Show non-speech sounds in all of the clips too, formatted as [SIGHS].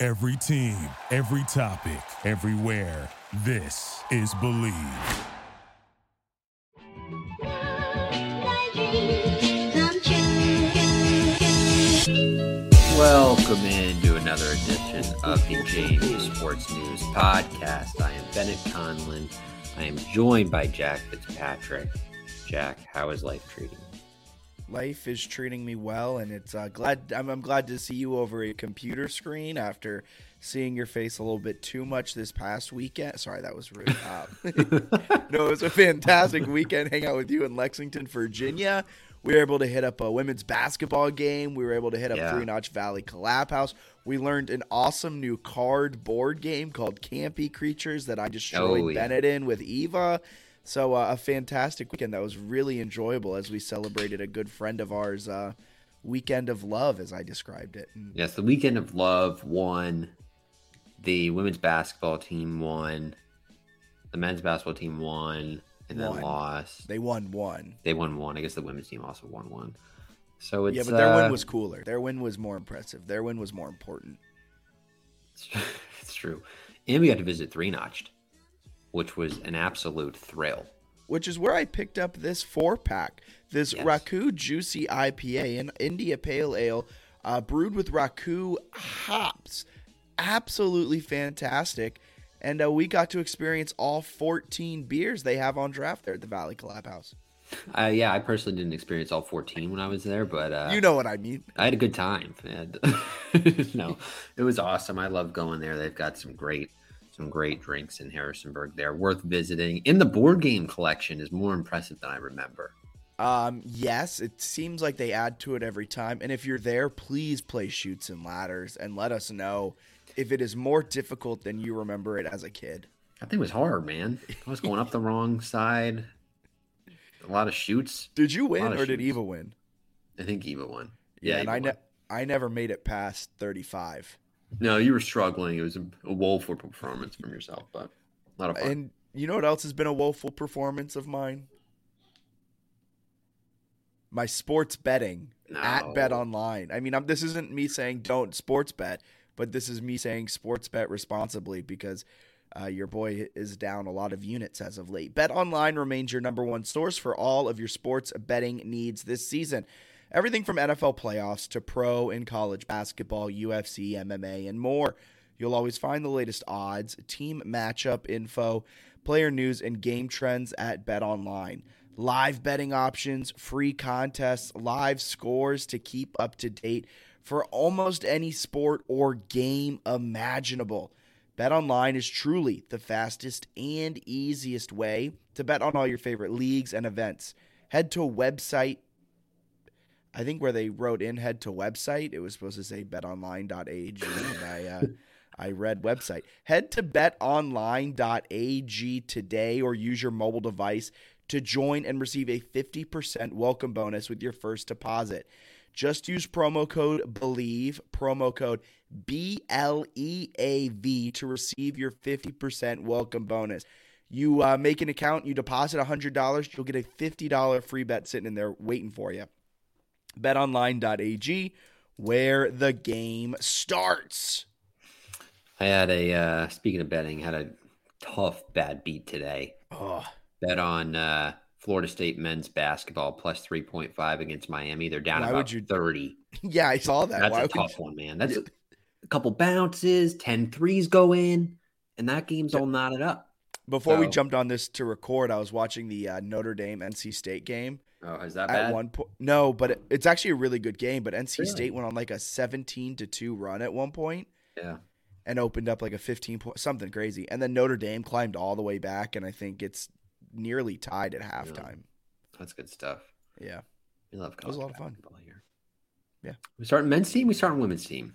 Every team, every topic, everywhere. This is Bleav. Welcome into another edition of the JMU Sports News Podcast. I am Bennett Conlin. I am joined by Jack Fitzpatrick. Jack, how is life treating you? Life is treating me well, and it's uh, glad I'm, I'm glad to see you over a computer screen after seeing your face a little bit too much this past weekend. Sorry, that was rude. [LAUGHS] Um, [LAUGHS] no, it was a fantastic weekend hang out with you in Lexington, Virginia. We were able to hit up a women's basketball game. We were able to hit up Yeah. Three Notch'd Valley Collab House. We learned an awesome new card board game called Campy Creatures that I destroyed Oh, yeah. Bennett in with Eva. So uh, a fantastic weekend that was really enjoyable as we celebrated a good friend of ours' uh, weekend of love, as I described it. And Yes, the weekend of love won. The women's basketball team won. The men's basketball team won and then Won. lost. they won one. They won one. I guess the women's team also won one. So it's yeah, but their uh, win was cooler. Their win was more impressive. Their win was more important. [LAUGHS] it's true. And we got to visit Three Notch'd, which was an absolute thrill. which is where I picked up this four pack, this Yes. Raku Juicy IPA, an India Pale Ale, uh, brewed with Raku hops. Absolutely fantastic. And uh, we got to experience all 14 beers they have on draft there at the Valley Collab House. Uh, yeah, I personally didn't experience all 14 when I was there, but uh, You know what I mean. I had a good time. [LAUGHS] And [LAUGHS] no, it was awesome. I love going there. They've got some great, some great drinks in Harrisonburg. They're worth visiting. In the board game collection is more impressive than I remember. Um, yes, it seems like they add to it every time. And if you're there, please play chutes and ladders and let us know if it is more difficult than you remember it as a kid. I think it was hard, man. I was going up the wrong side. A lot of chutes. Did you win or did. Eva win? I think Eva won. Yeah, Yeah, and I ne- I never made it past 35. No, you were struggling. It was a, a woeful performance from yourself, but a lot of fun. And you know what else has been a woeful performance of mine? My sports betting at No. Bet Online. I mean, I'm, this isn't me saying don't sports bet, but this is me saying sports bet responsibly because uh, your boy is down a lot of units as of late. Bet Online remains your number one source for all of your sports betting needs this season. Everything from NFL playoffs to pro and college basketball, UFC, MMA, and more. You'll always find the latest odds, team matchup info, player news, and game trends at Bet Online. Live betting options, free contests, live scores to keep up to date for almost any sport or game imaginable. BetOnline is truly the fastest and easiest way to bet on all your favorite leagues and events. Head to website I think where they wrote in head to website, it was supposed to say betonline.ag and I uh, [LAUGHS] I read website. Head to betonline.ag today or use your mobile device to join and receive a 50% welcome bonus with your first deposit. Just use promo code BELIEVE, promo code B L E A V to receive your 50% welcome bonus. You uh, make an account, you deposit $100, you'll get a $50 free bet sitting in there waiting for you. BetOnline.ag, where the game starts. I had a uh, speaking of betting, had a tough bad beat today. Oh, Bet on uh, Florida State men's basketball plus three point five against Miami. They're down Why about you- thirty. [LAUGHS] yeah, I saw that. That's Why a tough you- one, man. That's [LAUGHS] a, a couple bounces, 10 threes go in, and that game's all knotted up. Before we jumped on this to record, I was watching the uh, Notre Dame NC State game. Oh, is that At bad? one point, no, but it, it's actually a really good game. But NC Really? State went on like a seventeen to two run at one point Yeah. and opened up like a fifteen point something crazy, and then Notre Dame climbed all the way back, and I think it's nearly tied at halftime. That's good stuff. Yeah, We love college. It was a lot of fun. here. Yeah. We starting men's team. We starting women's team.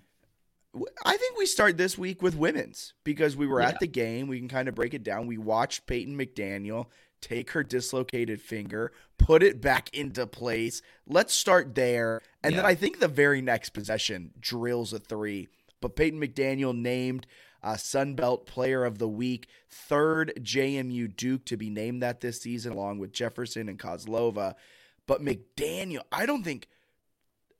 I think we start this week with women's because we were Yeah. at the game. We can kind of break it down. We watched Peyton McDaniel take her dislocated finger, put it back into place. Let's start there. And then I think the very next possession drills a three. But Peyton McDaniel named uh, Sunbelt Player of the Week, third JMU Duke to be named that this season, along with Jefferson and Kozlova. But McDaniel, I don't think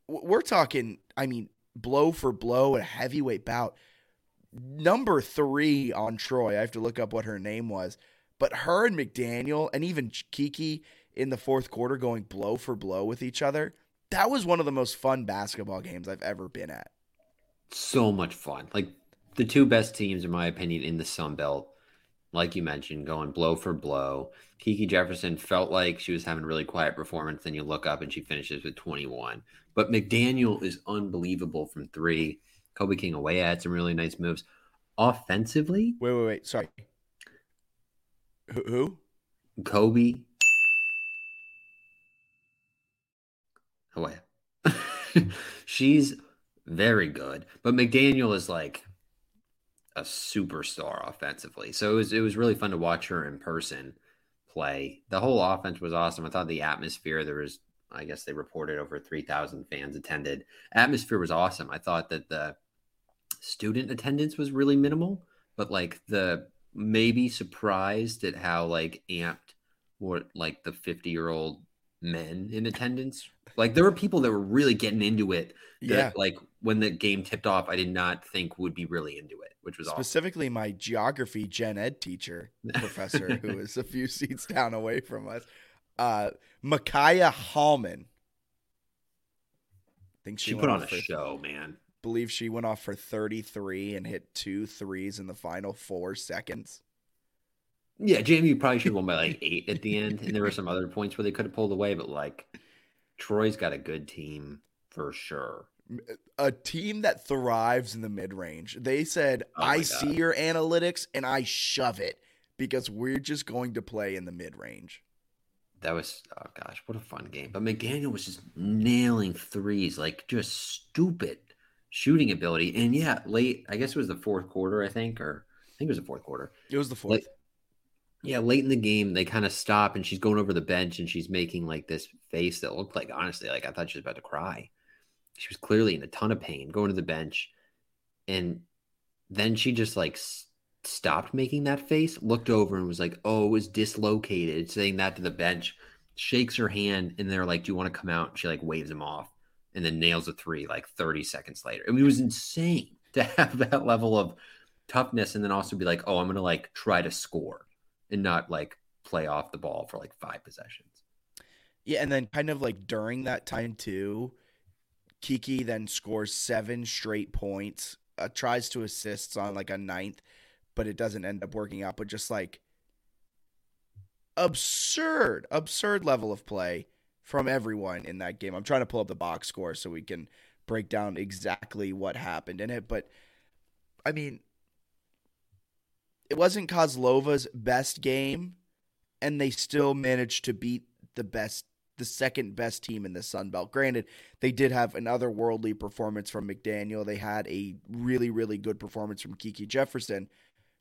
we're talking, I mean, blow for blow, a heavyweight bout. Number three on Troy. I have to look up what her name was. But her and McDaniel and even Kiki in the fourth quarter going blow for blow with each other. That was one of the most fun basketball games I've ever been at. so much fun. Like the two best teams, in my opinion, in the Sun Belt. Like you mentioned, going blow for blow. Kiki Jefferson felt like she was having a really quiet performance. Then you look up and she finishes with 21. But McDaniel is unbelievable from three. Kobe King Hawea had some really nice moves. Offensively, Wait, wait, wait. Sorry. Who? Kobe. Oh, Hawea. [LAUGHS] She's very good, but McDaniel is like a superstar offensively. So it was it was really fun to watch her in person play. The whole offense was awesome. I thought the atmosphere there was I guess they reported over 3000 fans attended. Atmosphere was awesome. I thought that the student attendance was really minimal, but like the maybe surprised at how like amped were like the 50 year old men in attendance. Like there were people that were really getting into it. That, Yeah. Like when the game tipped off, I did not think would be really into it, which was awesome. Specifically, my geography gen ed teacher, [LAUGHS] professor, who is a few seats down away from us, uh, Makayia Hallmon. I think she, She put on a for, show, man. Believe she went off for 33 and hit two threes in the final four seconds. Yeah, JMU probably should have won by like eight at the end, and there were some other points where they could have pulled away, but like Troy's got a good team for sure. A team that thrives in the mid range. They said, Oh I God. see your analytics and I shove it because we're just going to play in the mid range. That was oh gosh, what a fun game. But McDaniel was just nailing threes, like just stupid shooting ability. And yeah, late, I guess it was the fourth quarter, I think, or I think it was the fourth quarter. It was the fourth. Late, yeah, late in the game, they kind of stop and she's going over the bench and she's making like this face that looked like honestly, like I thought she was about to cry. She was clearly in a ton of pain going to the bench. And then she just like s- stopped making that face, looked over and was like, "Oh, it was dislocated." Saying that to the bench, shakes her hand, and they're like, "Do you want to come out?" She like waves him off, and then nails a three like 30 seconds later. I mean, it was insane [LAUGHS] to have that level of toughness, and then also be like, "Oh, I'm gonna like try to score and not like play off the ball for like five possessions." Yeah, and then kind of like during that time too, Kiki then scores seven straight points, uh, tries to assists on like a ninth, but it doesn't end up working out. But just like absurd, absurd level of play from everyone in that game. I'm trying to pull up the box score so we can break down exactly what happened in it. But I mean, it wasn't Kozlova's best game, and they still managed to beat the best, the second best team in the Sun Belt. Granted, they did have an otherworldly performance from McDaniel. They had a really, really good performance from Kiki Jefferson.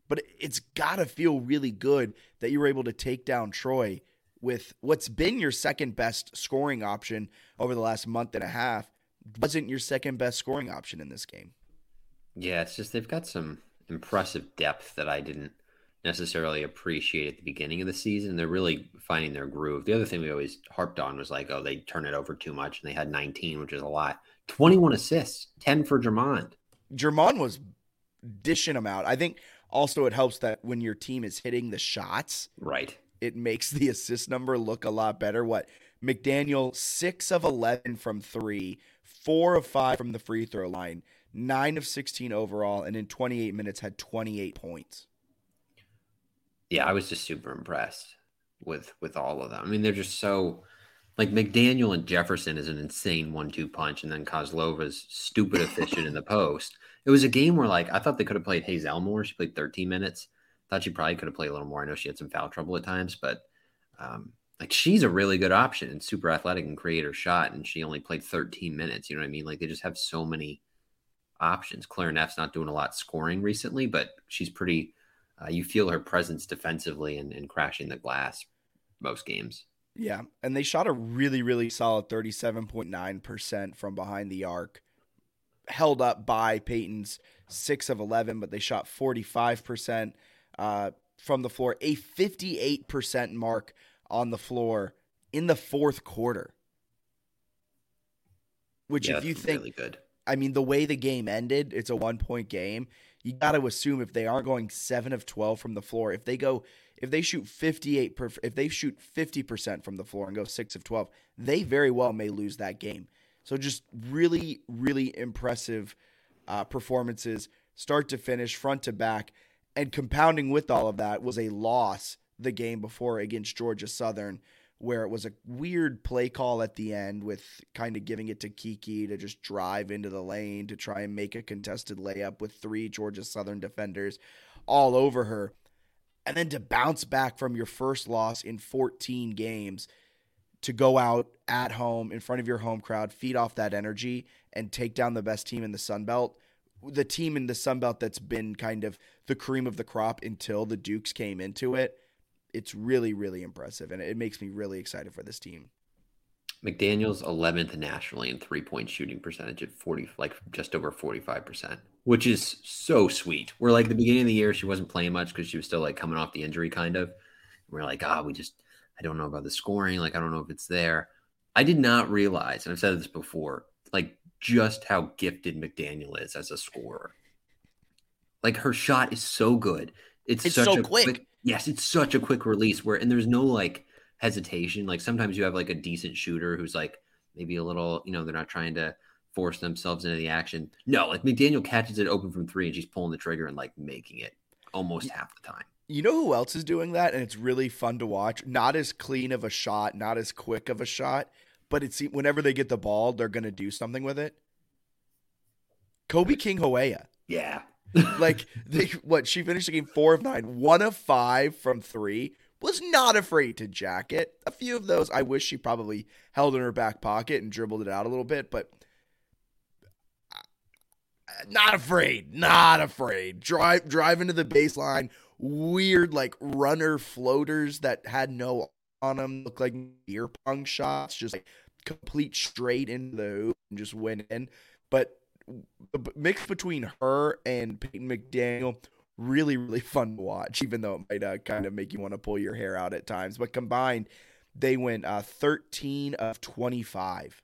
But it's got to feel really good that you were able to take down Troy with what's been your second best scoring option over the last month and a half. Wasn't your second best scoring option in this game. Yeah, it's just they've got some impressive depth that I didn't necessarily appreciate at the beginning of the season. They're really finding their groove. The other thing we always harped on was like, oh, they turn it over too much, and they had 19, which is a lot. 21 assists, 10 for Jermond. Jermon was dishing them out. I think also it helps that when your team is hitting the shots, Right. It makes the assist number look a lot better. What McDaniel, six of 11 from three, four of five from the free throw line, nine of 16 overall, and in 28 minutes had 28 points. Yeah, I was just super impressed with with all of them. I mean, they're just so like McDaniel and Jefferson is an insane one-two punch, and then Kozlova's stupid efficient in the post. It was a game where like I thought they could have played Hazell more. She played 13 minutes. Thought she probably could have played a little more. I know she had some foul trouble at times, but um, like she's a really good option and super athletic and create her shot, and she only played 13 minutes. You know what I mean? Like they just have so many options. Claire Neff's not doing a lot scoring recently, but she's pretty. Uh, you feel her presence defensively and, and crashing the glass most games. Yeah, and they shot a really, really solid 37.9% from behind the arc, held up by Peyton's 6 of 11, but they shot 45% uh, from the floor, a 58% mark on the floor in the fourth quarter. Which, Yeah, if you think, really good. I mean, the way the game ended, it's a one point game. You got to assume if they aren't going seven of 12 from the floor, if they go, if they shoot 58, per, if they shoot 50% from the floor and go six of 12, they very well may lose that game. So just really, really impressive uh, performances, start to finish, front to back. And compounding with all of that was a loss the game before against Georgia Southern, where it was a weird play call at the end with kind of giving it to Kiki to just drive into the lane to try and make a contested layup with three Georgia Southern defenders all over her. And then to bounce back from your first loss in 14 games to go out at home in front of your home crowd, feed off that energy, and take down the best team in the Sun Belt. The team in the Sun Belt that's been kind of the cream of the crop until the Dukes came into it. It's really, really impressive. And it makes me really excited for this team. McDaniel's 11th nationally in three point shooting percentage at 40, like just over 45%, which is so sweet. We're like the beginning of the year, she wasn't playing much because she was still like coming off the injury, kind of. we're like, ah, we just, I don't know about the scoring. Like, I don't know if it's there. I did not realize, and I've said this before, like just how gifted McDaniel is as a scorer. Like her shot is so good. It's, It's such so a quick. Yes, it's such a quick release where, and there's no like hesitation. Like sometimes you have like a decent shooter who's like maybe a little, you know, they're not trying to force themselves into the action. No, like McDaniel catches it open from three and she's pulling the trigger and like making it almost half the time. You know who else is doing that? And it's really fun to watch. Not as clean of a shot, not as quick of a shot, but it's whenever they get the ball, they're going to do something with it. Kobe King Hawea. Yeah. [LAUGHS] Like, they, what? She finished the game four of nine, one of five from three. Was not afraid to jack it. A few of those I wish she probably held in her back pocket and dribbled it out a little bit, but uh, not afraid. Not afraid. Drive drive into the baseline. Weird like runner floaters that had no on them. Look like beer pong shots. Just like complete straight into the hoop and just went in. But the mix between her and Peyton McDaniel really really fun to watch even though it might uh, kind of make you want to pull your hair out at times but combined they went uh, 13 of 25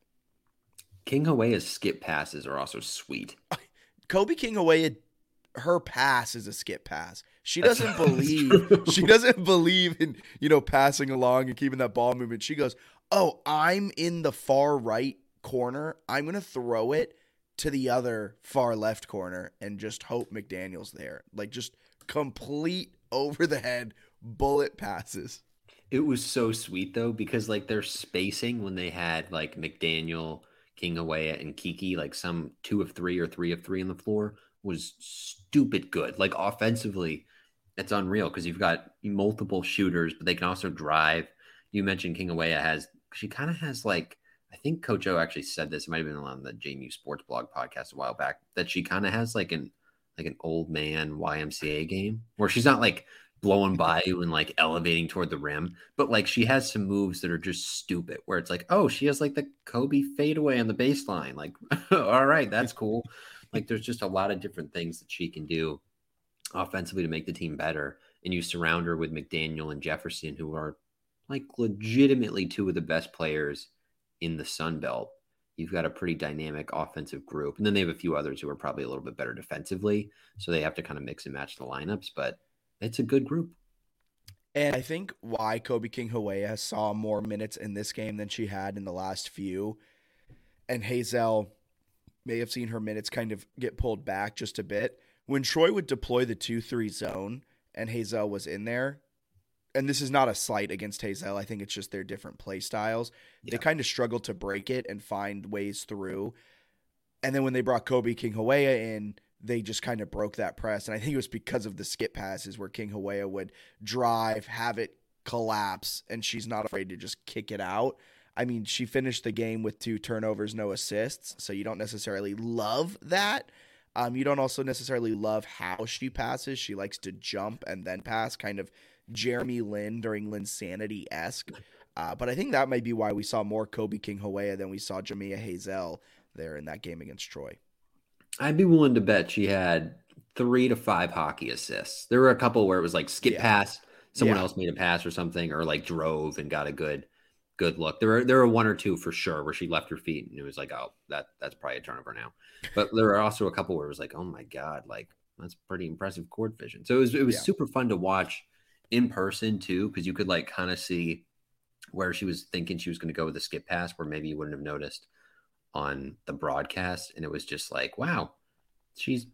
King Hawea's skip passes are also sweet. [LAUGHS] kobe king hawea her pass is a skip pass she doesn't [LAUGHS] believe true. she doesn't believe in you know passing along and keeping that ball movement she goes oh i'm in the far right corner i'm gonna throw it to the other far left corner and just hope mcdaniel's there like just complete [LAUGHS] over the head bullet passes It was so sweet though because like their spacing when they had like McDaniel, King Hawea, and Kiki like some two of three or three of three on the floor was stupid good. Like offensively, it's unreal because you've got multiple shooters, but they can also drive. You mentioned King Hawea has she kind of has like I think Coach O actually said this. It might have been on the JMU Sports Blog podcast a while back that she kind of has like an like an old man YMCA game where she's not like blowing [LAUGHS] by you and like elevating toward the rim, but like she has some moves that are just stupid where it's like, oh, she has like the Kobe fadeaway on the baseline. Like, [LAUGHS] all right, that's cool. Like, there's just a lot of different things that she can do offensively to make the team better. And you surround her with McDaniel and Jefferson, who are like legitimately two of the best players in the Sun Belt. You've got a pretty dynamic offensive group. And then they have a few others who are probably a little bit better defensively. So they have to kind of mix and match the lineups, but it's a good group. And I think why Kobe King Hawea saw more minutes in this game than she had in the last few, and Hazell may have seen her minutes kind of get pulled back just a bit. When Troy would deploy the 2 3 zone and Hazell was in there, and this is not a slight against Hazell, I think it's just their different play styles. They kind of struggled to break it and find ways through. And then when they brought Kobe King Hawea in, they just kind of broke that press. And I think it was because of the skip passes where King Hawea would drive, have it collapse, and she's not afraid to just kick it out. I mean, she finished the game with two turnovers, no assists, so you don't necessarily love that. Um, you don't also necessarily love how she passes. She likes to jump and then pass, kind of Jeremy Lin during Linsanity esque. Uh, but I think that might be why we saw more Kobe King Hawea than we saw Jamia Hazell there in that game against Troy. I'd be willing to bet she had three to five hockey assists. There were a couple where it was like skip Yeah. pass, someone Yeah. else made a pass or something, or like drove and got a good good look. There were there were one or two for sure where she left her feet and it was like, oh, that that's probably a turnover now. But there were also a couple where it was like, oh my god, like that's pretty impressive court vision. So it was it was Yeah. super fun to watch in person too because you could like kind of see where she was thinking she was going to go with the skip pass where maybe you wouldn't have noticed on the broadcast and it was just like wow she's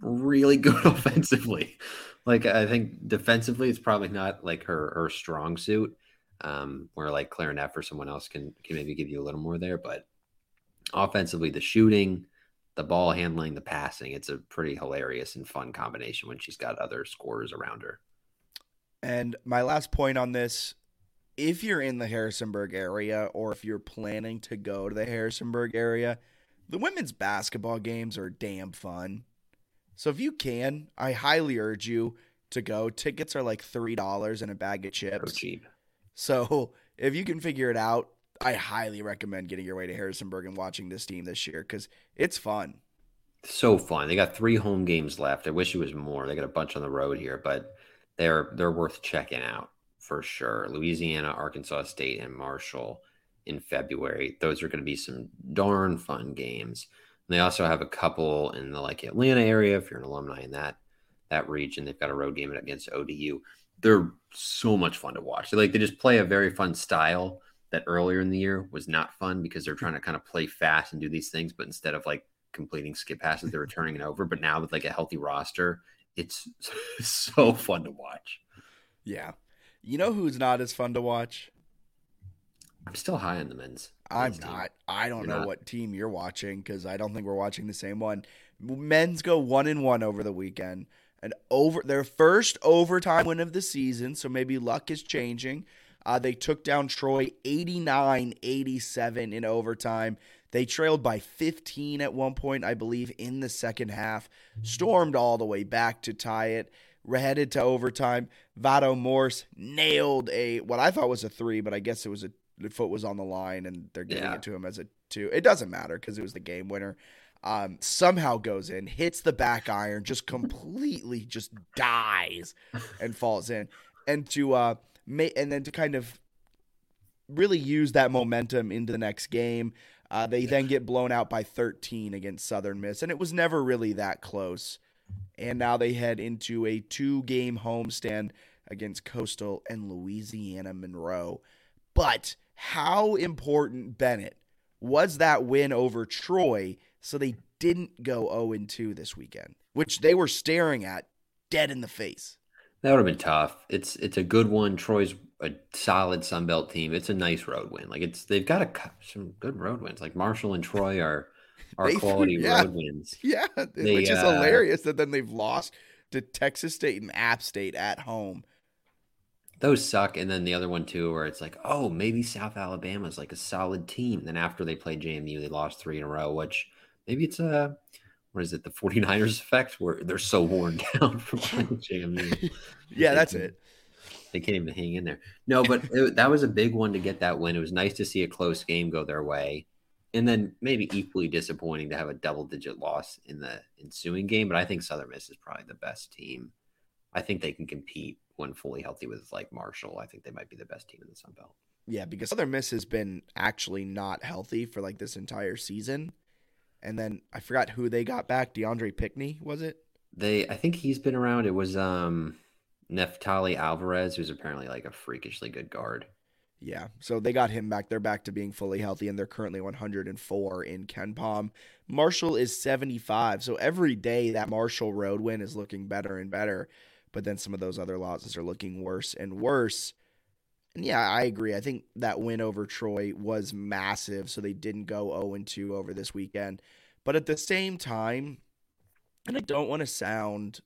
really [LAUGHS] good offensively. Like i think defensively it's probably not like her her strong suit um where like Claire Neff or someone else can can maybe give you a little more there but offensively the shooting the ball handling the passing it's a pretty hilarious and fun combination when she's got other scorers around her And my last point on this if you're in the Harrisonburg area or if you're planning to go to the Harrisonburg area, the women's basketball games are damn fun. So if you can, I highly urge you to go. Tickets are like $3 and a bag of so chips. cheap So [LAUGHS] if you can figure it out, I highly recommend getting your way to Harrisonburg and watching this team this year because it's fun. so fun. They got three home games left. I wish it was more. They got a bunch on the road here, but they're they're worth checking out for sure. Louisiana, Arkansas State, and Marshall in February. Those are going to be some darn fun games. And they also have a couple in the like Atlanta area. If you're an alumni in that that region, they've got a road game against ODU. They're so much fun to watch. They like they just play a very fun style that earlier in the year was not fun because they're trying to kind of play fast and do these things, but instead of like completing skip passes, they were turning it over. But now with like a healthy roster, it's [LAUGHS] so fun to watch. Yeah. You know who's not as fun to watch? I'm still high on the men's. I'm men's team. not. I don't You're know not? what team you're watching because I don't think we're watching the same one. Men's go one and one over the weekend, and over their first overtime win of the season. So maybe luck is changing. Uh, they took down Troy 89 87 in overtime. They trailed by 15 at one point, I believe, in the second half. Stormed all the way back to tie it. We're headed to overtime. Vado Morse nailed a what I thought was a three, but I guess it was a the foot was on the line and they're giving Yeah. it to him as a two. It doesn't matter because it was the game winner. Um, somehow goes in, hits the back iron, just completely just dies and falls in. And to uh, ma- and then to kind of really use that momentum into the next game. Uh, they then get blown out by 13 against Southern Miss, and it was never really that close. And now they head into a two game homestand against Coastal and Louisiana Monroe. But how important, Bennett, was that win over Troy so they didn't go 0 2 this weekend, which they were staring at dead in the face? That would have been tough. It's it's a good one. Troy's a solid Sun Belt team. It's a nice road win. Like it's they've got a, some good road wins. Like Marshall and Troy are [LAUGHS] are They- quality [LAUGHS] yeah. road wins. Yeah, They, which is uh, hilarious that then they've lost to Texas State and App State at home. Those suck. And then the other one too, where it's like, oh, maybe South Alabama's like a solid team. then after they played JMU, they lost three in a row, which maybe it's a what is it, the 49ers effect where they're so worn [LAUGHS] down from playing JMU. Yeah, that's it. They can't even hang in there. No, but it, that was a big one to get that win. It was nice to see a close game go their way. And then maybe equally disappointing to have a double digit loss in the ensuing game. But I think Southern Miss is probably the best team. I think they can compete when fully healthy with like Marshall. I think they might be the best team in the Sun Belt. Yeah, because Southern Miss has been actually not healthy for like this entire season. And then I forgot who they got back. DeAndre Pinckney, was it? They I think he's been around. It was um Neftali Alvarez, who's apparently like a freakishly good guard. Yeah, so they got him back. They're back to being fully healthy, and they're currently 104 in KenPom. Marshall is 75. So every day that Marshall road win is looking better and better, but then some of those other losses are looking worse and worse. And yeah, I agree. I think that win over Troy was massive, so they didn't go 0 2 over this weekend. But at the same time, and I don't want to sound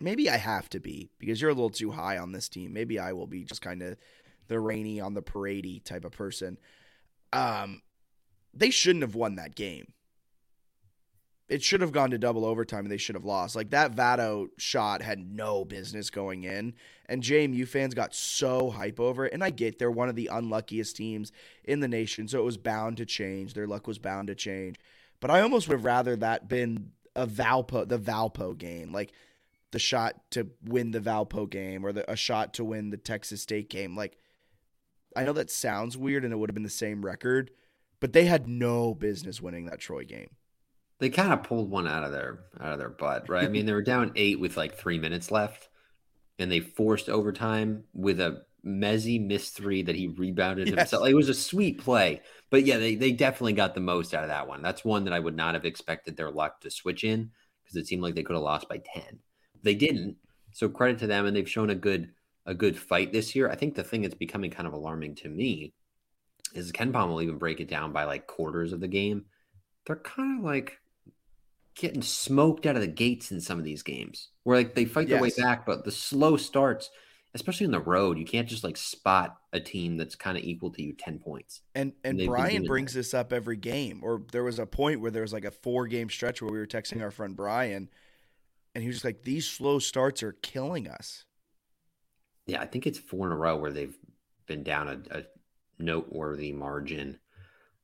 maybe I have to be because you're a little too high on this team. Maybe I will be just kind of the rainy on the parade type of person. Um, they shouldn't have won that game. it should have gone to double overtime and they should have lost. Like that Vado shot had no business going in. And JMU fans got so hype over it. And I get they're one of the unluckiest teams in the nation. So it was bound to change. Their luck was bound to change. But I almost would have rather that been a Valpo, the Valpo game. Like the shot to win the Valpo game or the, a shot to win the Texas State game. Like, I know that sounds weird and it would have been the same record, but they had no business winning that Troy game they kind of pulled one out of their out of their butt, right? I mean, they were down eight with like three minutes left, and they forced overtime with a Mezie missed three that he rebounded yes. himself. It was a sweet play, but yeah, they they definitely got the most out of that one. That's one that I would not have expected their luck to switch in because it seemed like they could have lost by ten. They didn't, so credit to them, and they've shown a good a good fight this year. I think the thing that's becoming kind of alarming to me is KenPom will even break it down by like quarters of the game. They're kind of like getting smoked out of the gates in some of these games where like they fight their yes. way back, but the slow starts, especially on the road, you can't just like spot a team that's kind of equal to you 10 points. And and, and Brian brings that. this up every game. Or there was a point where there was like a four game stretch where we were texting our friend Brian and he was just like, These slow starts are killing us. Yeah, I think it's four in a row where they've been down a, a noteworthy margin.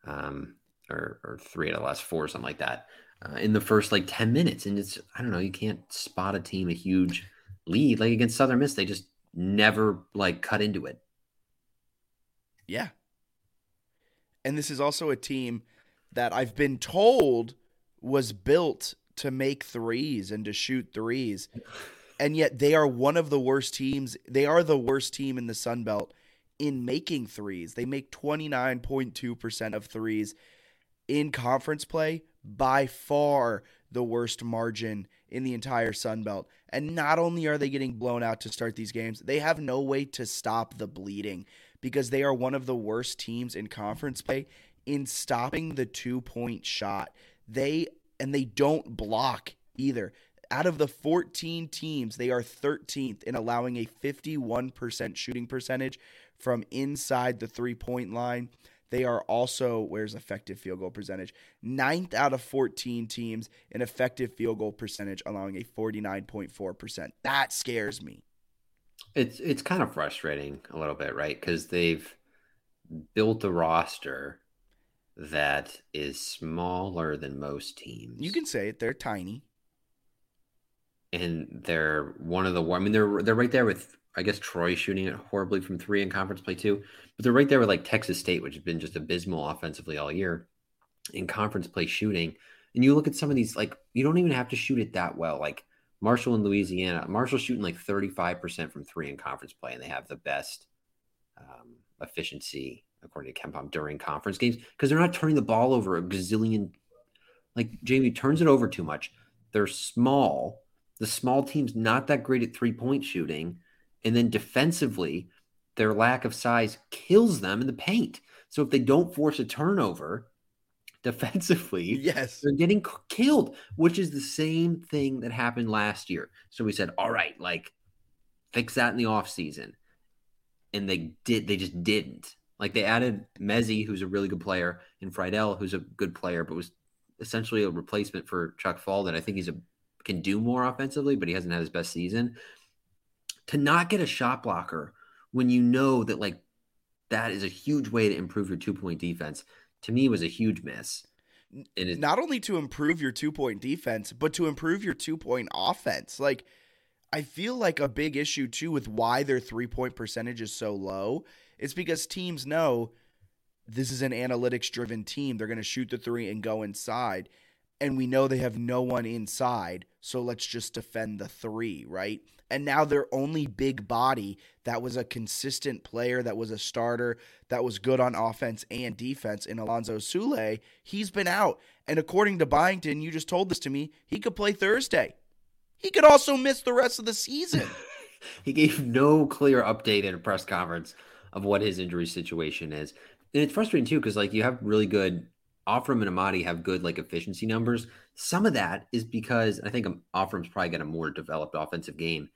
Um, or, or three out of the last four, something like that uh, in the first like 10 minutes. And it's, I don't know, you can't spot a team a huge lead. Like against Southern Miss, they just never like cut into it. Yeah. And this is also a team that I've been told was built to make threes and to shoot threes. [SIGHS] And yet they are one of the worst teams. They are the worst team in the Sun Belt in making threes. They make 29.2% of threes in conference play, by far the worst margin in the entire Sun Belt. And not only are they getting blown out to start these games, they have no way to stop the bleeding because they are one of the worst teams in conference play in stopping the two point shot. They and they don't block either. Out of the 14 teams, they are 13th in allowing a 51% shooting percentage from inside the three point line. They are also, where's effective field goal percentage? Ninth out of 14 teams in effective field goal percentage, allowing a 49.4%. That scares me. It's it's kind of frustrating a little bit, right? Because they've built a roster that is smaller than most teams. You can say it; they're tiny, and they're one of the. I mean, they're they're right there with I guess Troy shooting it horribly from three in conference play too. But they're right there with like Texas State, which has been just abysmal offensively all year in conference play shooting. And you look at some of these, like you don't even have to shoot it that well. Like Marshall in Louisiana, Marshall shooting like 35% from three in conference play, and they have the best um, efficiency according to KenPom during conference games because they're not turning the ball over a gazillion. Like Jamie turns it over too much. They're small. The small team's not that great at three point shooting and then defensively, their lack of size kills them in the paint. So if they don't force a turnover defensively, [LAUGHS] yes, they're getting killed, which is the same thing that happened last year. So we said, all right, like fix that in the offseason. And they did, they just didn't. Like they added Mezie, who's a really good player, and Freidel, who's a good player, but was essentially a replacement for Chuck Fall that I think he's a can do more offensively, but he hasn't had his best season to not get a shot blocker when you know that like that is a huge way to improve your two point defense to me was a huge miss. It, not only to improve your two point defense, but to improve your two point offense. Like, I feel like a big issue too with why their three point percentage is so low is because teams know this is an analytics driven team. They're going to shoot the three and go inside. And we know they have no one inside. So let's just defend the three, right? and now their only big body that was a consistent player, that was a starter, that was good on offense and defense in Alonzo Sule, he's been out. And according to Byington, you just told this to me, he could play Thursday. He could also miss the rest of the season. [LAUGHS] he gave no clear update in a press conference of what his injury situation is. And it's frustrating too, because like you have really good Offurum and Amadi have good like efficiency numbers. Some of that is because I think um, Offurum's probably got a more developed offensive game.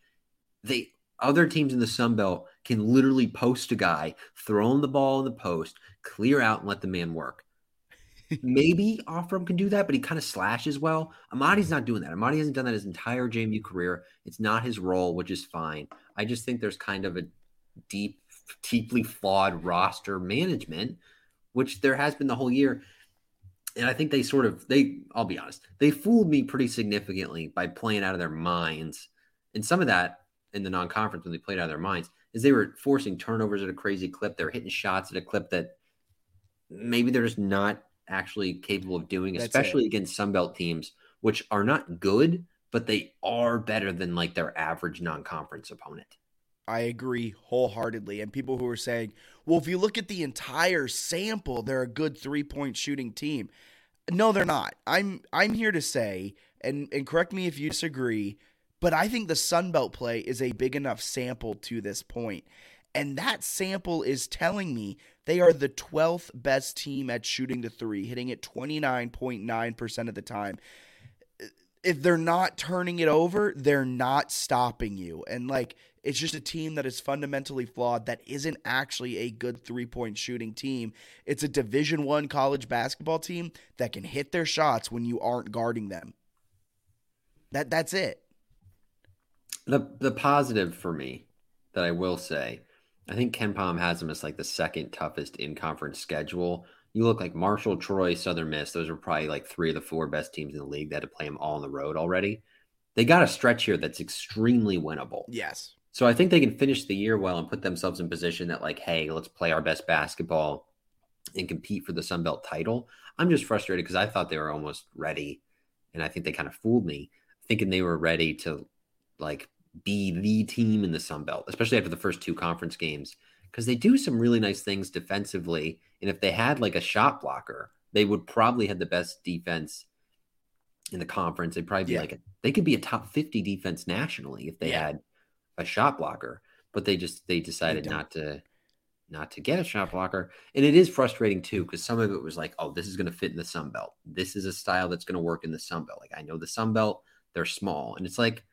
They other teams in the Sun Belt can literally post a guy, throw him the ball in the post, clear out, and let the man work. [LAUGHS] maybe Offurum can do that, but he kind of slashes well. Amadi's not doing that. Amadi hasn't done that his entire JMU career. It's not his role, which is fine. I just think there's kind of a deep, deeply flawed roster management, which there has been the whole year. And I think they sort of they I'll be honest, they fooled me pretty significantly by playing out of their minds. And some of that in the non-conference when they played out of their minds is they were forcing turnovers at a crazy clip. They're hitting shots at a clip that maybe they're just not actually capable of doing, That's especially it. against Sunbelt teams, which are not good, but they are better than like their average non-conference opponent. I agree wholeheartedly. And people who are saying, well, if you look at the entire sample, they're a good three point shooting team. No, they're not. I'm I'm here to say, and, and correct me if you disagree, but I think the Sunbelt play is a big enough sample to this point. And that sample is telling me they are the 12th best team at shooting the three, hitting it 29.9% of the time. If they're not turning it over, they're not stopping you. And like, it's just a team that is fundamentally flawed that isn't actually a good three-point shooting team. It's a Division 1 college basketball team that can hit their shots when you aren't guarding them. That that's it. The the positive for me that I will say, I think KenPom has them as like the second toughest in conference schedule. You look like Marshall, Troy, Southern Miss. Those are probably like three of the four best teams in the league. They had to play them all on the road already. They got a stretch here that's extremely winnable. Yes. So I think they can finish the year well and put themselves in position that like, hey, let's play our best basketball and compete for the Sun Belt title. I'm just frustrated because I thought they were almost ready, and I think they kind of fooled me, thinking they were ready to like be the team in the Sun Belt, especially after the first two conference games, because they do some really nice things defensively. And if they had like a shot blocker, they would probably have the best defense in the conference. They'd probably be yeah. like a, they could be a top 50 defense nationally if they yeah. had a shot blocker. But they just they decided they not to not to get a shot blocker. And it is frustrating too, because some of it was like, oh, this is going to fit in the Sun Belt. This is a style that's going to work in the Sun Belt. Like I know the Sun Belt, they're small. And it's like,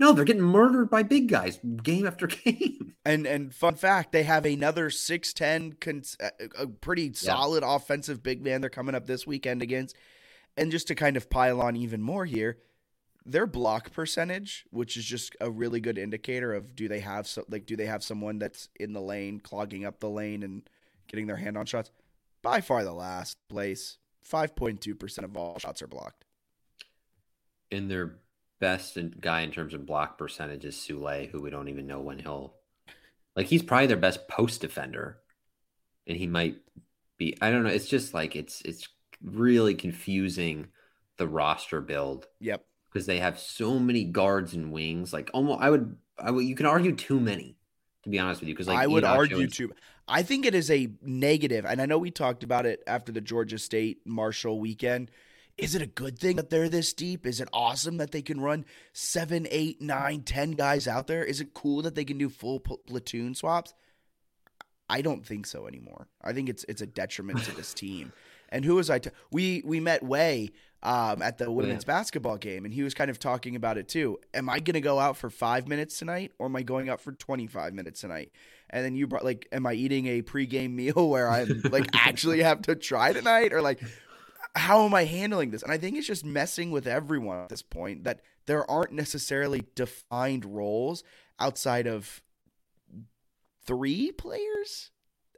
no, they're getting murdered by big guys game after [LAUGHS] game. And and fun fact, they have another 6'10 cons- uh, uh, a pretty solid yeah. offensive big man they're coming up this weekend against. And just to kind of pile on even more here, their block percentage, which is just a really good indicator of do they have so like do they have someone that's in the lane clogging up the lane and getting their hand on shots? By far the last place. 5.2% of all shots are blocked. In their best guy in terms of block percentage is Sule, who we don't even know when he'll like he's probably their best post defender. And he might be I don't know, it's just like it's it's really confusing the roster build. Yep. Because they have so many guards and wings. Like almost I would I would you can argue too many, to be honest with you. Because like I would argue too I think it is a negative, and I know we talked about it after the Georgia State Marshall weekend is it a good thing that they're this deep? Is it awesome that they can run seven, eight, nine, ten guys out there? Is it cool that they can do full platoon swaps? I don't think so anymore. I think it's it's a detriment to this team. And who was I? T- we we met Way um, at the women's yeah. basketball game, and he was kind of talking about it too. Am I going to go out for five minutes tonight, or am I going out for twenty five minutes tonight? And then you brought like, am I eating a pregame meal [LAUGHS] where I like [LAUGHS] actually have to try tonight, or like how am I handling this? And I think it's just messing with everyone at this point that there aren't necessarily defined roles outside of three players.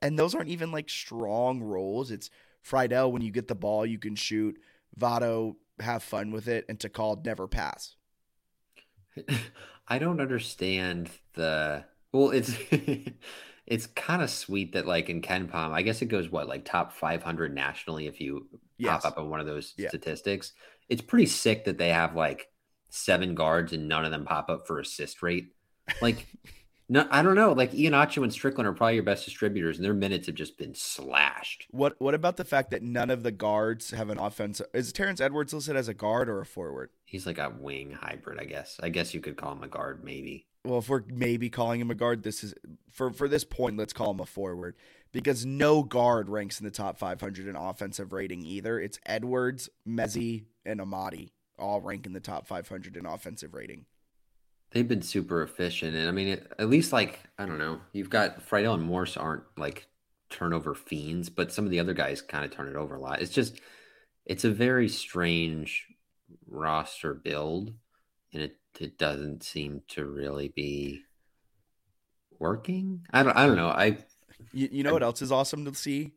And those aren't even like strong roles. It's Freidel, when you get the ball, you can shoot. Vado, have fun with it. And Takal, never pass. [LAUGHS] I don't understand the. Well, it's. [LAUGHS] it's kind of sweet that like in KenPom, I guess it goes what like top 500 nationally if you yes. pop up on one of those yeah. statistics. It's pretty sick that they have like seven guards and none of them pop up for assist rate. Like, [LAUGHS] no, I don't know. Like Ihenacho and Strickland are probably your best distributors, and their minutes have just been slashed. What What about the fact that none of the guards have an offense? Is Terrence Edwards listed as a guard or a forward? He's like a wing hybrid, I guess. I guess you could call him a guard, maybe well, if we're maybe calling him a guard, this is for for this point. Let's call him a forward because no guard ranks in the top 500 in offensive rating either. It's Edwards, Mezie, and Amadi all rank in the top 500 in offensive rating. They've been super efficient, and I mean, at least like I don't know, you've got Freidel and Morse aren't like turnover fiends, but some of the other guys kind of turn it over a lot. It's just it's a very strange roster build, and it it doesn't seem to really be working. I don't I don't know. I You, you know what else is awesome to see?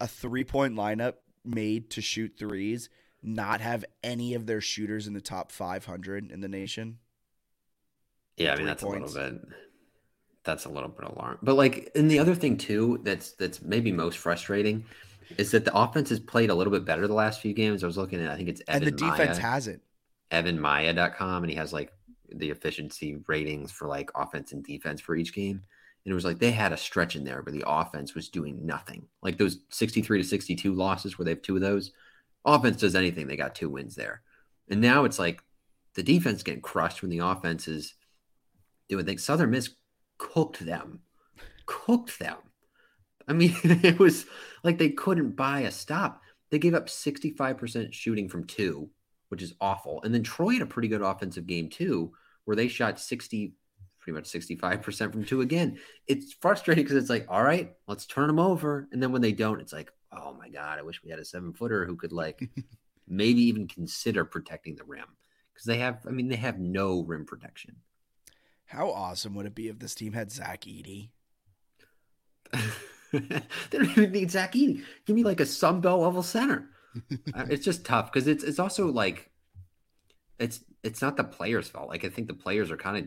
A three point lineup made to shoot threes, not have any of their shooters in the top 500 in the nation. yeah, I mean that's points. a little bit that's a little bit alarming. But like and the other thing too that's that's maybe most frustrating is that the offense has played a little bit better the last few games. I was looking at I think it's Evan and the defense Maya. hasn't. evanmiya.com and he has like the efficiency ratings for like offense and defense for each game. And it was like they had a stretch in there where the offense was doing nothing. Like those 63 to 62 losses where they have two of those. Offense does anything, they got two wins there. And now it's like the defense getting crushed when the offense is doing things. Southern Miss cooked them. Cooked them. I mean, [LAUGHS] it was like they couldn't buy a stop. They gave up 65% shooting from two, which is awful. And then Troy had a pretty good offensive game too, where they shot 60, pretty much 65% from two again. It's frustrating because it's like, all right, let's turn them over. And then when they don't, it's like, oh my God, I wish we had a seven footer who could like [LAUGHS] maybe even consider protecting the rim. Because they have, I mean, they have no rim protection. How awesome would it be if this team had Zach Edey? [LAUGHS] they don't even need Zach Edey. Give me like a Sunbelt level center. It's just tough because it's it's also like it's it's not the players' fault. Like I think the players are kind of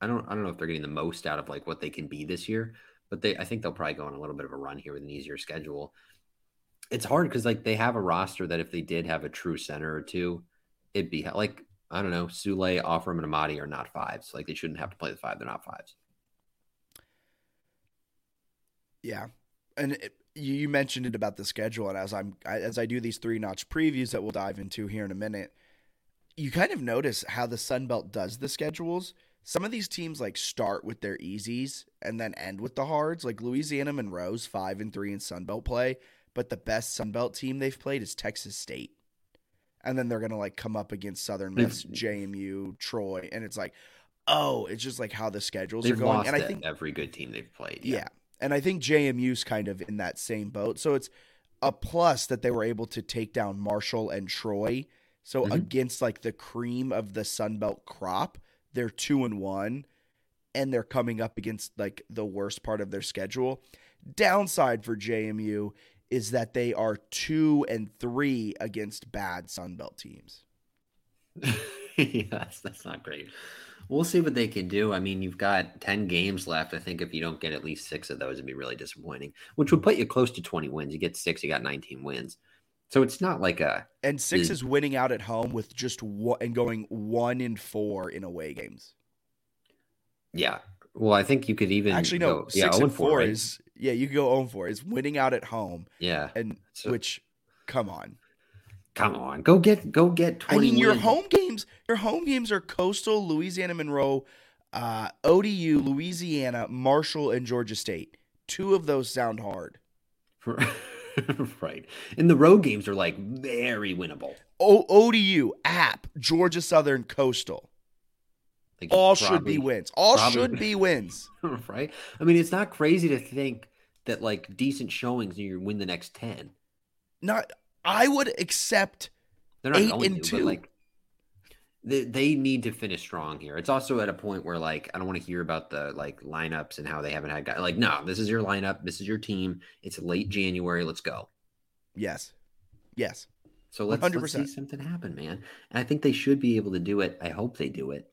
I don't I don't know if they're getting the most out of like what they can be this year, but they I think they'll probably go on a little bit of a run here with an easier schedule. It's hard because like they have a roster that if they did have a true center or two, it'd be like I don't know, Sule, Offurum, and Amadi are not fives. Like they shouldn't have to play the five. They're not fives. Yeah, and it, you you mentioned it about the schedule, and as I'm as I do these three notch previews that we'll dive into here in a minute, you kind of notice how the Sun Belt does the schedules. Some of these teams like start with their easies and then end with the hards. Like Louisiana Monroe's five and three in Sun Belt play, but the best Sun Belt team they've played is Texas State. And then they're gonna like come up against Southern Miss, JMU, Troy, and it's like, oh, it's just like how the schedules are going. and I think every good team they've played. yeah. And I think JMU's kind of in that same boat. So it's a plus that they were able to take down Marshall and Troy. So Mhm. against like the cream of the Sun Belt crop, they're two and one, and they're coming up against like the worst part of their schedule. Downside for JMU is that they are two and three against bad Sun Belt teams. [LAUGHS] that's, that's not great. We'll see what they can do. I mean, you've got 10 games left. I think if you don't get at least six of those, it'd be really disappointing, which would put you close to 20 wins. You get six, you got 19 wins. So it's not like a, And six is winning out at home with just one and going one in four in away games. yeah. Well, I think you could even Actually, no. go- six yeah, and 0 four, right? is yeah. You could go oh zero four is winning out at home, yeah. and So- which, come on. Come on, go get go get 20 I mean, your wins. home games. Your home games are Coastal, Louisiana Monroe, uh, ODU, Louisiana, Marshall, and Georgia State. Two of those sound hard. [LAUGHS] right. And the road games are like very winnable. O- ODU, App, Georgia Southern, Coastal. Like All should be wins. All probably- should be [LAUGHS] wins. right? I mean, it's not crazy to think that like decent showings and you win the next 10. Not. I would accept. They're not Eight going and to, two. but like they, they need to finish strong here. It's also at a point where like I don't want to hear about the like lineups and how they haven't had guys. Like, no, this is your lineup. This is your team. It's late January. Let's go. Yes. Yes. So let's, let's see something happen, man. And I think they should be able to do it. I hope they do it.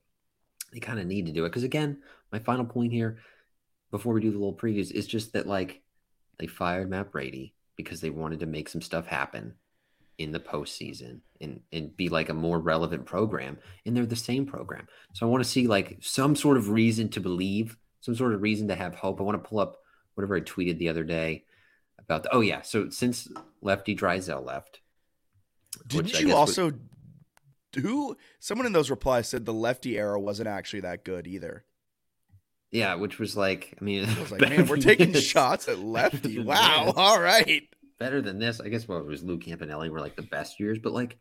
They kind of need to do it because again, my final point here before we do the little previews is just that like they fired Matt Brady because they wanted to make some stuff happen in the postseason and and be like a more relevant program. And they're the same program. So I want to see like some sort of reason to believe, some sort of reason to have hope. I want to pull up whatever I tweeted the other day about the, oh yeah. So since Lefty Driesell left, Didn't you was- also who someone in those replies said the lefty era wasn't actually that good either. Yeah, which was like, I mean, I was [LAUGHS] like, man, we're taking [LAUGHS] shots at lefty. [LAUGHS] Wow. All right. Better than this. I guess what it was Lou Campanelli were like the best years, but like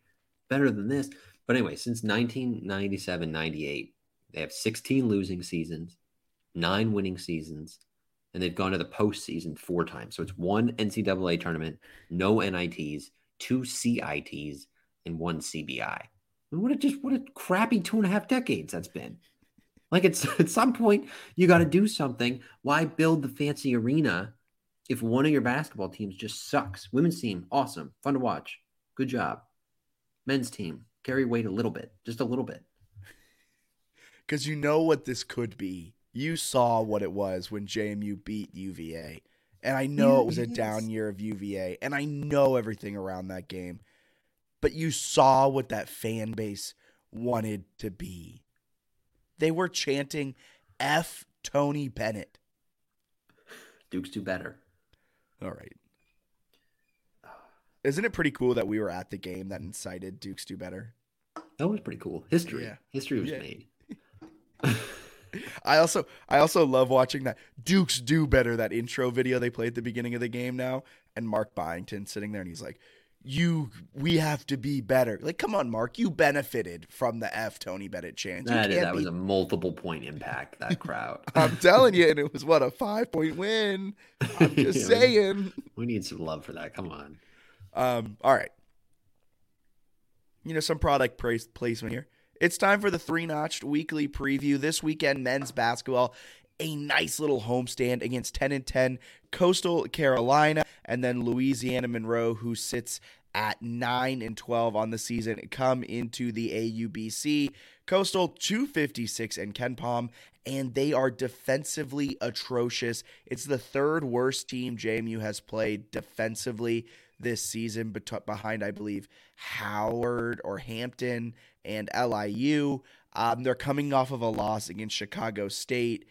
better than this. But anyway, since 1997 98, they have 16 losing seasons, nine winning seasons, and they've gone to the postseason four times. So it's one NCAA tournament, no NITs. two CITs, and one CBI. Mean, what a just what a crappy two and a half decades that's been. Like it's [LAUGHS] at some point you got to do something. Why build the fancy arena if one of your basketball teams just sucks? Women's team, awesome, fun to watch, good job. Men's team, carry weight a little bit, just a little bit. [LAUGHS] Because you know what this could be. You saw what it was when JMU beat UVA. And I know it was a down year of UVA. And I know everything around that game. But you saw what that fan base wanted to be. They were chanting F Tony Bennett. Dukes do better. All right. Isn't it pretty cool that we were at the game that incited Dukes do better? That was pretty cool. History. Yeah. History was Yeah. made. [LAUGHS] [LAUGHS] I also I also love watching that Dukes do better that intro video they played at the beginning of the game now and Mark Byington sitting there and he's like you we have to be better. Like come on Mark, you benefited from the F Tony Bennett chance. You That, can't was a multiple point impact, that crowd. [LAUGHS] I'm telling you and it was what a 5 point win. I'm [LAUGHS] just Yeah, saying. we need some love for that. Come on. Um, all right. You know, some product praise, placement here. It's time for the Three Notch'd weekly preview. This weekend, men's basketball, a nice little homestand against 10 and 10 Coastal Carolina, and then Louisiana Monroe, who sits at 9 and 12 on the season, come into the AUBC. Coastal 256 and KenPom, and they are defensively atrocious. It's the third worst team JMU has played defensively this season, behind, I believe, Howard or Hampton and LIU. Um, they're coming off of a loss against Chicago State.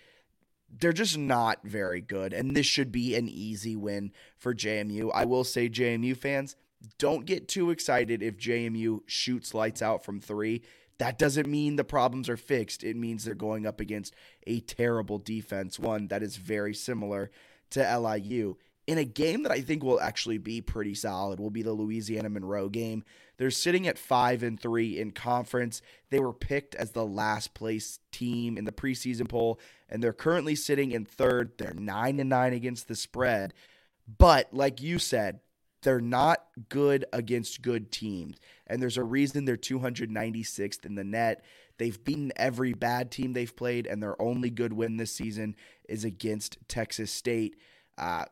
They're just not very good, and this should be an easy win for JMU. I will say, JMU fans, don't get too excited if JMU shoots lights out from three. That doesn't mean the problems are fixed. It means they're going up against a terrible defense, one that is very similar to LIU. In a game that I think will actually be pretty solid, will be the Louisiana Monroe game. They're sitting at five and three in conference. They were picked as the last place team in the preseason poll, and they're currently sitting in third. They're nine and nine against the spread. But like you said, they're not good against good teams. And there's a reason they're 296th in the net. They've beaten every bad team they've played, and their only good win this season is against Texas State. Uh,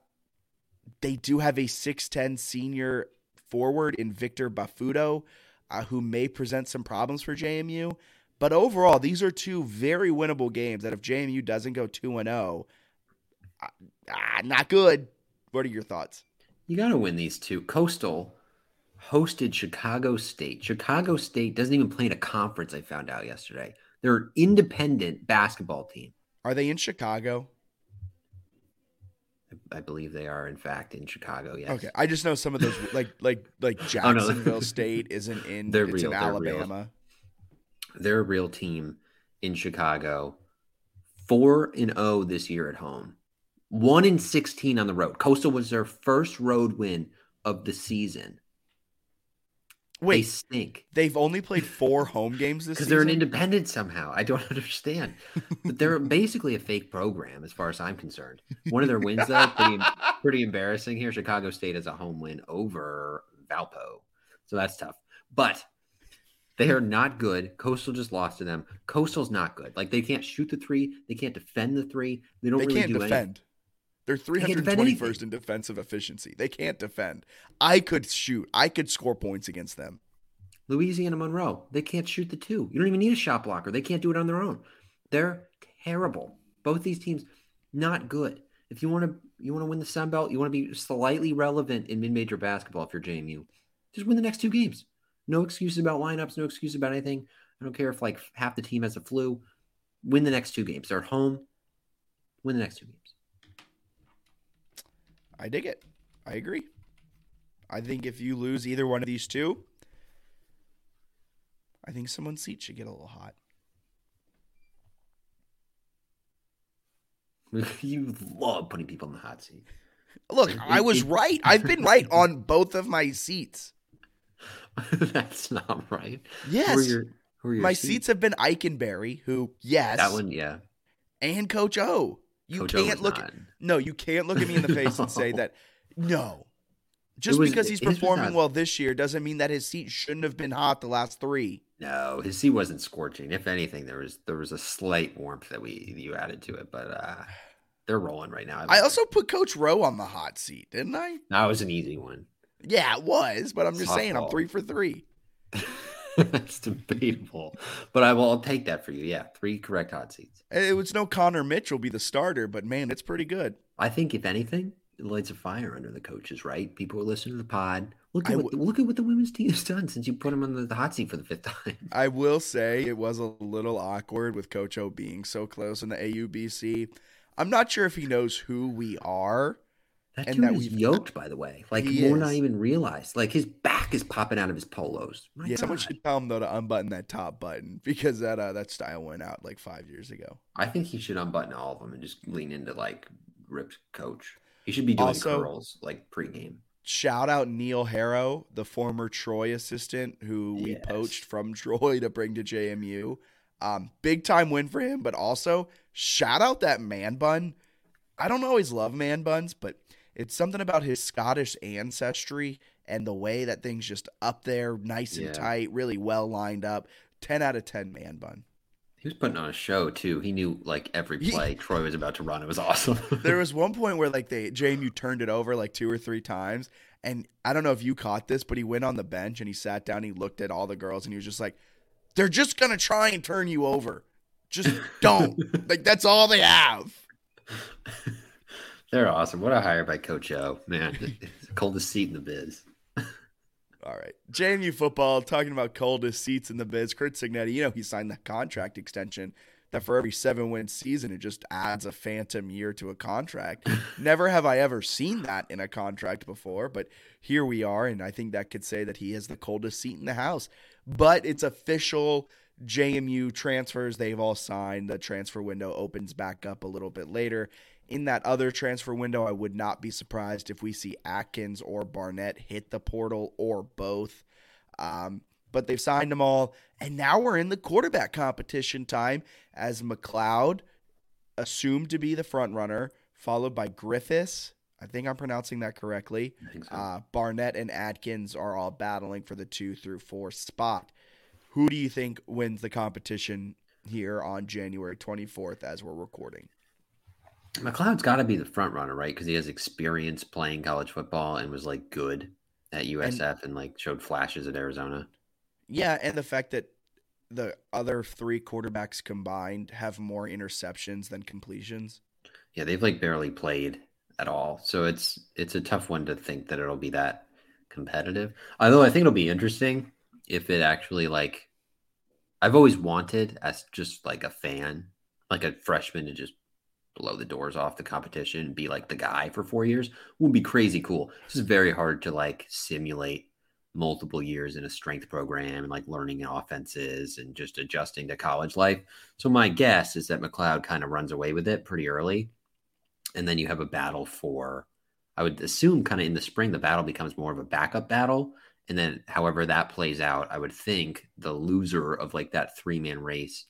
they do have a 6'10 senior forward in Victor Bafutto, uh, who may present some problems for JMU. But overall, these are two very winnable games that if JMU doesn't go 2 and 0, uh, ah, not good. What are your thoughts? You got to win these two. Coastal hosted Chicago State. Chicago State doesn't even play in a conference, I found out yesterday. They're an independent basketball team. Are they in Chicago? I believe they are, in fact, in Chicago. Yes. Okay, I just know some of those [LAUGHS] like like like Oh, no. Jacksonville [LAUGHS] State isn't in They're real, in they're real. Alabama. They're a real team in Chicago. 4 and 0 this year at home. 1 and 16 on the road. Coastal was their first road win of the season. They Wait, stink. they've only played four home games this season because they're an independent somehow. I don't [LAUGHS] understand. but they're [LAUGHS] basically a fake program as far as I'm concerned. One of their wins, though, pretty, [LAUGHS] pretty embarrassing here. Chicago State has a home win over Valpo. So that's tough. But they are not good. Coastal just lost to them. Coastal's not good. Like they can't shoot the three. They can't defend the three. They don't They really can't do anything. They're 321st in defensive efficiency. They can't defend. I could shoot. I could score points against them. Louisiana Monroe, they can't shoot the two. You don't even need a shot blocker. They can't do it on their own. They're terrible. Both these teams, not good. If you want to, you want to win the Sun Belt. You want to be slightly relevant in mid-major basketball. If you're JMU, just win the next two games. No excuses about lineups. No excuses about anything. I don't care if like half the team has a flu. Win the next two games. They're at home. Win the next two games. I dig it. I agree. I think if you lose either one of these two, I think someone's seat should get a little hot. [LAUGHS] you love putting people in the hot seat. Look, I was right. I've been right on both of my seats. [LAUGHS] That's not right. Yes. Who are your, who are your My seats have been Eikenberry, who, yes, That one, yeah. and Coach O. You Coach O can't look not. no, you can't look at me in the face and say [LAUGHS] that no. Just was- because he's performing not- well this year doesn't mean that his seat shouldn't have been hot the last three. No, his seat wasn't scorching. If anything, there was there was a slight warmth that we you added to it, but uh they're rolling right now. I also put Coach Rowe on the hot seat, didn't I? that was an easy one. Yeah, it was, but I'm just saying I'm three for three. [LAUGHS] [LAUGHS] That's debatable, but I will I'll take that for you. Yeah, three correct hot seats. It was no Connor Mitchell be the starter, but man, it's pretty good. I think if anything, it lights a fire under the coaches. Right? People are listening to the pod. Look at what, look at what the women's team has done since you put them on the, the hot seat for the fifth time. I will say it was a little awkward with Coach O being so close in the AUBC. I'm not sure if he knows who we are. That And dude that is yoked, by the way. Like He more not even realized. Like his back is popping out of his polos. My yeah, someone should tell him though to unbutton that top button because that uh, that style went out like five years ago. I think he should unbutton all of them and just lean into like ripped coach. He should be doing Also- curls like pregame. Shout out Neil Harrow, the former Troy assistant who we Yes. poached from [LAUGHS] Troy to bring to JMU. Um, big time win for him, but also shout out that man bun. I don't always love man buns, but it's something about his Scottish ancestry and the way that things just up there, nice and Yeah. tight, really well lined up. 10 out of 10 man bun. He was putting on a show too. He knew like every He- play Troy was about to run. It was awesome. [LAUGHS] There was [LAUGHS] one point where like they JMU turned it over like two or three times, and I don't know if you caught this, but he went on the bench and he sat down. He looked at all the girls and he was just like, "They're just gonna try and turn you over. Just don't. [LAUGHS] like that's all they have." They're awesome. What a hire by Coach O. Man, [LAUGHS] coldest seat in the biz. [LAUGHS] All right, JMU football. Talking about coldest seats in the biz. Curt Cignetti, you know he signed the contract extension. That for every seven win season, it just adds a phantom year to a contract. [LAUGHS] Never have I ever seen that in a contract before, but here we are, and I think that could say that he has the coldest seat in the house. But it's official. JMU transfers, they've all signed. The transfer window opens back up a little bit later. In that other transfer window, I would not be surprised if we see Atkins or Barnett hit the portal or both. Um, but they've signed them all. And now we're in the quarterback competition time as McCloud, assumed to be the front runner, followed by Griffiths. I think I'm pronouncing that correctly. So. Uh, Barnett and Atkins are all battling for the two through four spot. Who do you think wins the competition here on January 24th as we're recording? McCloud's got to be the front runner, right? Because he has experience playing college football and was like good at USF and, like showed flashes at Arizona. Yeah, and the fact that the other three quarterbacks combined have more interceptions than completions. Yeah, they've like barely played at all, so it's it's a tough one to think that it'll be that competitive. Although I think it'll be interesting if it actually like I've always wanted as just like a fan, like a freshman to just blow the doors off the competition be like the guy for four years would be crazy cool. It's just very hard to like simulate multiple years in a strength program and like learning offenses and just adjusting to college life. So my guess is that McCloud kind of runs away with it pretty early. And then you have a battle for I would assume kind of in the spring the battle becomes more of a backup battle. And then however that plays out, I would think the loser of like that three man race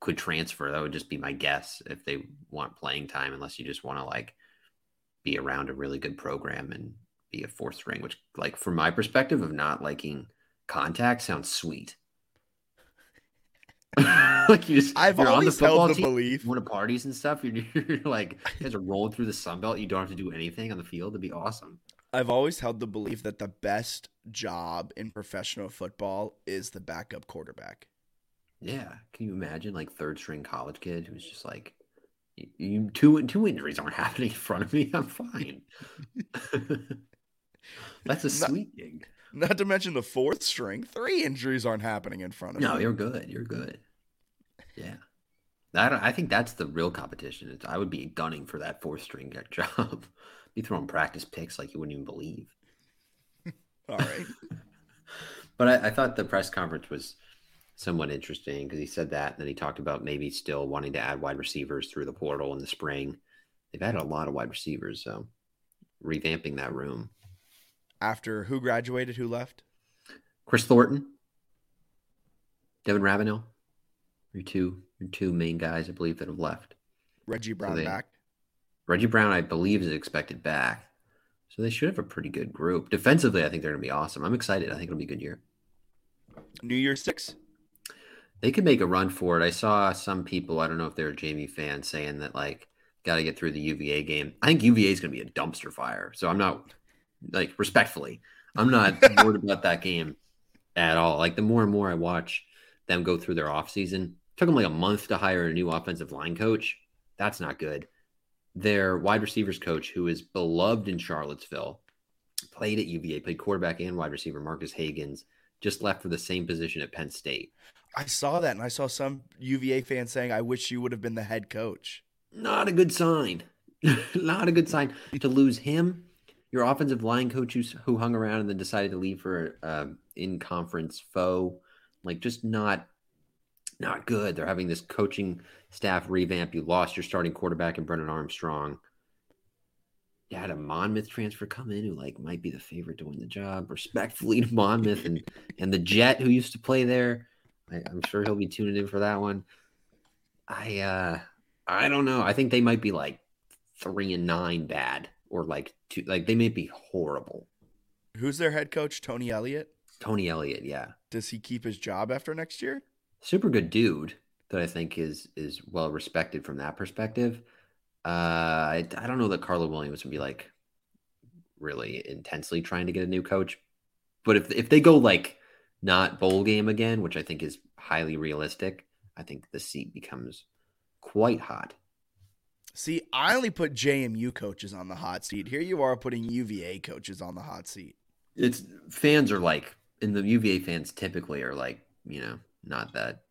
could transfer. That would just be my guess if they want playing time, unless you just want to like be around a really good program and be a fourth string, which like from my perspective of not liking contact sounds sweet. [LAUGHS] like you just I've you're on the always held football the team, belief- want to parties and stuff. You're, [LAUGHS] you're like you guys are rolling through the Sun Belt. You don't have to do anything on the field. It'd be awesome. I've always held the belief that the best job in professional football is the backup quarterback. Yeah, can you imagine like third string college kid who's just like, you, two two injuries aren't [LAUGHS] happening in front of me. I'm fine. [LAUGHS] That's a Not- sweet gig. Not to mention the fourth string, three injuries aren't happening in front of me. No, you're good. You're good. Yeah, that I think that's the real competition. It's, I would be gunning for that fourth string [LAUGHS] job. be throwing practice picks like you wouldn't even believe. All right. But I, I thought the press conference was somewhat interesting because he said that, and then he talked about maybe still wanting to add wide receivers through the portal in the spring. They've added a lot of wide receivers, so revamping that room. After who graduated, who left? Kris Thornton, Devin Ravenel, your two your two main guys, I believe, that have left. Reggie Brown they- back. Reggie Brown, I believe, is expected back. So they should have a pretty good group. Defensively, I think they're going to be awesome. I'm excited. I think it'll be a good year. New Year's Six. They could make a run for it. I saw some people, I don't know if they're a Jamie fan, saying that like got to get through the UVA game. I think UVA is going to be a dumpster fire. So I'm not like respectfully, I'm not [LAUGHS] worried about that game at all. Like the more and more I watch them go through their offseason, took them like a month to hire a new offensive line coach. That's not good. Their wide receivers coach, who is beloved in Charlottesville, played at UVA, played quarterback and wide receiver Marques Hagans, just left for the same position at Penn State. I saw that, and I saw some UVA fans saying, "I wish you would have been the head coach." Not a good sign. [LAUGHS] Not a good sign to lose him. Your offensive line coach who, hung around and then decided to leave for uh, in conference foe, like just not not good. They're having this coaching staff revamp. You lost your starting quarterback in Brennan Armstrong. You had a Monmouth transfer come in who like might be the favorite to win the job. Respectfully to Monmouth and and the Jet who used to play there. I, I'm sure he'll be tuning in for that one. I uh I don't know. I think they might be like three and nine bad, or like two. Like they may be horrible. Who's their head coach? Tony Elliott. Tony Elliott, yeah. Does he keep his job after next year? Super good dude that I think is is well respected from that perspective. Uh, I I don't know that Carla Williams would be like really intensely trying to get a new coach, but if if they go like not bowl game again, which I think is highly realistic, I think the seat becomes quite hot. See, I only put JMU coaches on the hot seat. Here you are putting UVA coaches on the hot seat. It's fans are like, and the UVA fans typically are like, you know, not that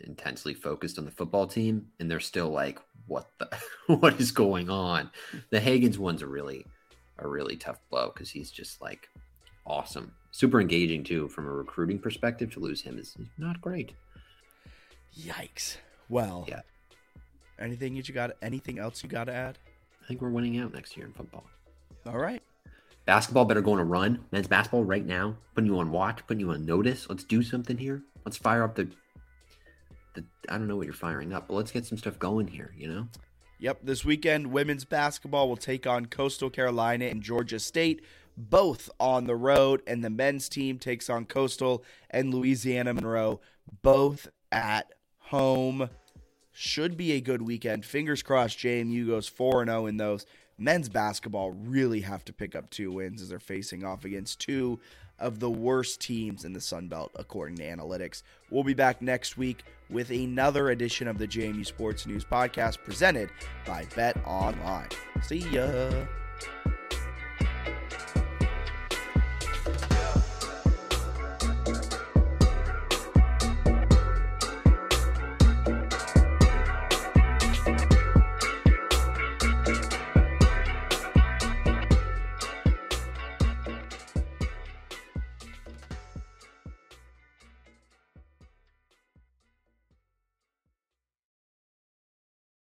intensely focused on the football team, and they're still like, what the, [LAUGHS] what is going on? The Hagans one's a really, a really tough blow because he's just like awesome, super engaging too from a recruiting perspective. To lose him is not great. Yikes! Well, yeah. Anything you got? Anything else you got to add? I think we're winning out next year in football. All right. Basketball better go on a run. Men's basketball right now, putting you on watch, putting you on notice. Let's do something here. Let's fire up the. the I don't know what you're firing up, but let's get some stuff going here. You know. Yep. This weekend, women's basketball will take on Coastal Carolina and Georgia State, both on the road, and the men's team takes on Coastal and Louisiana Monroe, both at home should be a good weekend. Fingers crossed JMU goes 4 0 in those. Men's basketball really have to pick up two wins as they're facing off against two of the worst teams in the Sun Belt, according to analytics. We'll be back next week with another edition of the JMU Sports News Podcast presented by Bet Online. See ya.